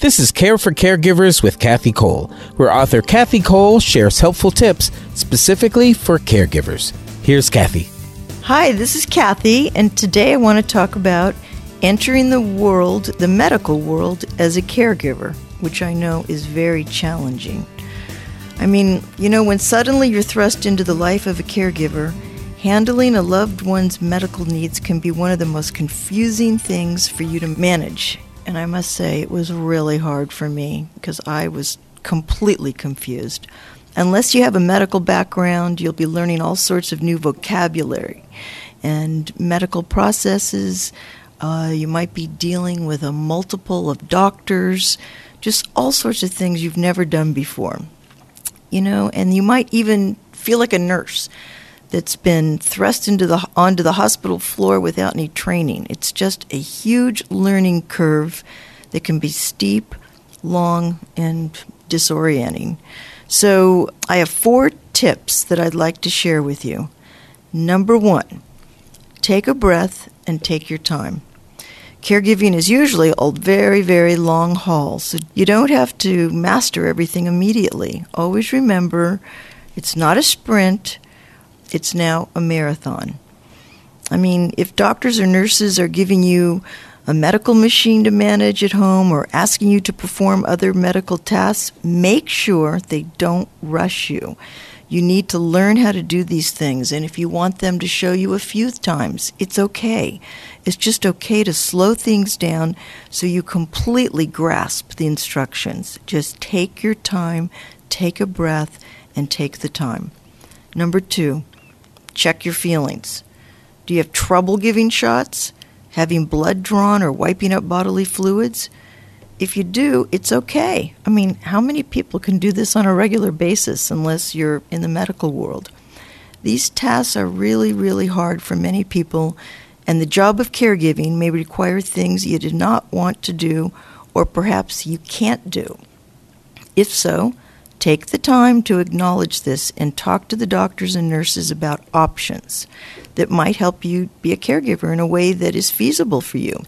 This is Care for Caregivers with Kathi Koll, where author Kathi Koll shares helpful tips specifically for caregivers. Here's Kathi. Hi, this is Kathi, and today I want to talk about entering the world, the medical world, as a caregiver, which I know is very challenging. I mean, you know, when suddenly you're thrust into the life of a caregiver, handling a loved one's medical needs can be one of the most confusing things for you to manage. And I must say, it was really hard for me because I was completely confused. Unless you have a medical background, you'll be learning all sorts of new vocabulary and medical processes. Uh, you might be dealing with a multiple of doctors, just all sorts of things you've never done before you know, and you might even feel like a nurse that's been thrust into the onto the hospital floor without any training. It's just a huge learning curve that can be steep, long, and disorienting. So, I have four tips that I'd like to share with you. Number 1, take a breath and take your time. Caregiving is usually a very, very long haul, so you don't have to master everything immediately. Always remember it's not a sprint, it's now a marathon. I mean, if doctors or nurses are giving you a medical machine to manage at home or asking you to perform other medical tasks, make sure they don't rush you. You need to learn how to do these things, and if you want them to show you a few times, it's okay. It's just okay to slow things down so you completely grasp the instructions. Just take your time, take a breath, and take the time. Number two, check your feelings. Do you have trouble giving shots, having blood drawn, or wiping up bodily fluids? if you do, it's okay. I mean, how many people can do this on a regular basis unless you're in the medical world? These tasks are really, really hard for many people, and the job of caregiving may require things you did not want to do or perhaps you can't do. If so, take the time to acknowledge this and talk to the doctors and nurses about options that might help you be a caregiver in a way that is feasible for you.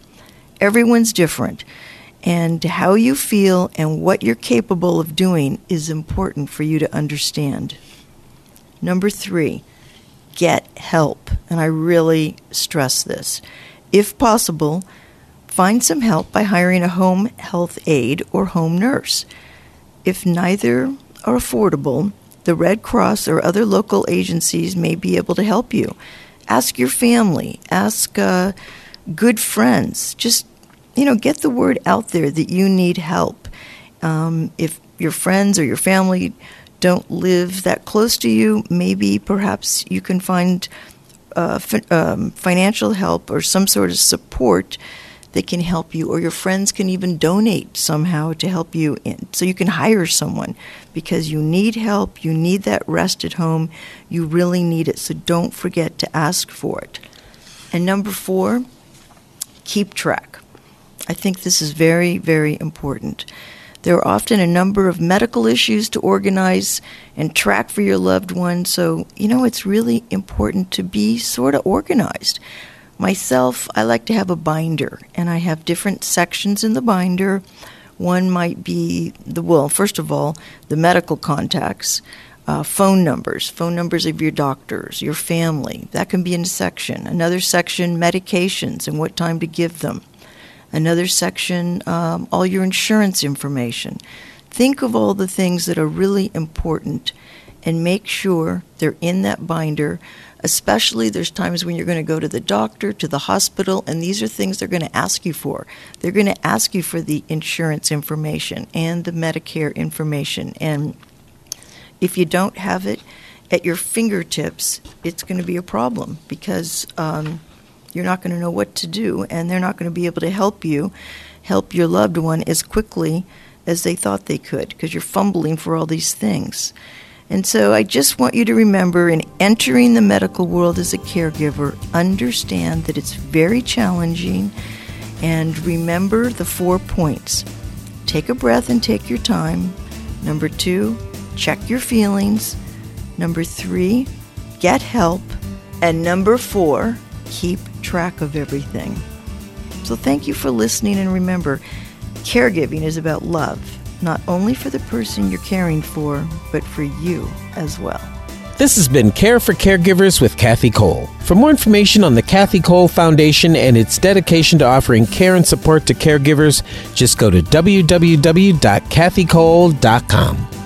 Everyone's different and how you feel and what you're capable of doing is important for you to understand. Number three, get help. And I really stress this. If possible, find some help by hiring a home health aide or home nurse. If neither are affordable, the Red Cross or other local agencies may be able to help you. Ask your family, ask uh, good friends. Just you know, get the word out there that you need help. Um, if your friends or your family don't live that close to you, maybe perhaps you can find uh, um, financial help or some sort of support that can help you, or your friends can even donate somehow to help you. In. So you can hire someone because you need help, you need that rest at home, you really need it. So don't forget to ask for it. And number four, keep track. I think this is very, very important. There are often a number of medical issues to organize and track for your loved one, so you know it's really important to be sort of organized. Myself, I like to have a binder, and I have different sections in the binder. One might be the, well, first of all, the medical contacts. Uh, phone numbers, phone numbers of your doctors, your family. That can be in a section. Another section, medications and what time to give them. Another section, um, all your insurance information. Think of all the things that are really important and make sure they're in that binder. Especially, there's times when you're going to go to the doctor, to the hospital, and these are things they're going to ask you for. They're going to ask you for the insurance information and the Medicare information. And if you don't have it at your fingertips, it's going to be a problem because um, you're not going to know what to do, and they're not going to be able to help you help your loved one as quickly as they thought they could because you're fumbling for all these things. And so I just want you to remember in entering the medical world as a caregiver, understand that it's very challenging and remember the four points. Take a breath and take your time. Number two, check your feelings. Number three, get help. And number four, keep track of everything. So thank you for listening, and remember, Caregiving is about love, not only for the person you're caring for, but for you as well. This has been Care for Caregivers with Kathi Koll. For more information on the Kathi Koll Foundation and its dedication to offering care and support to caregivers, just go to www.kathikoll.com.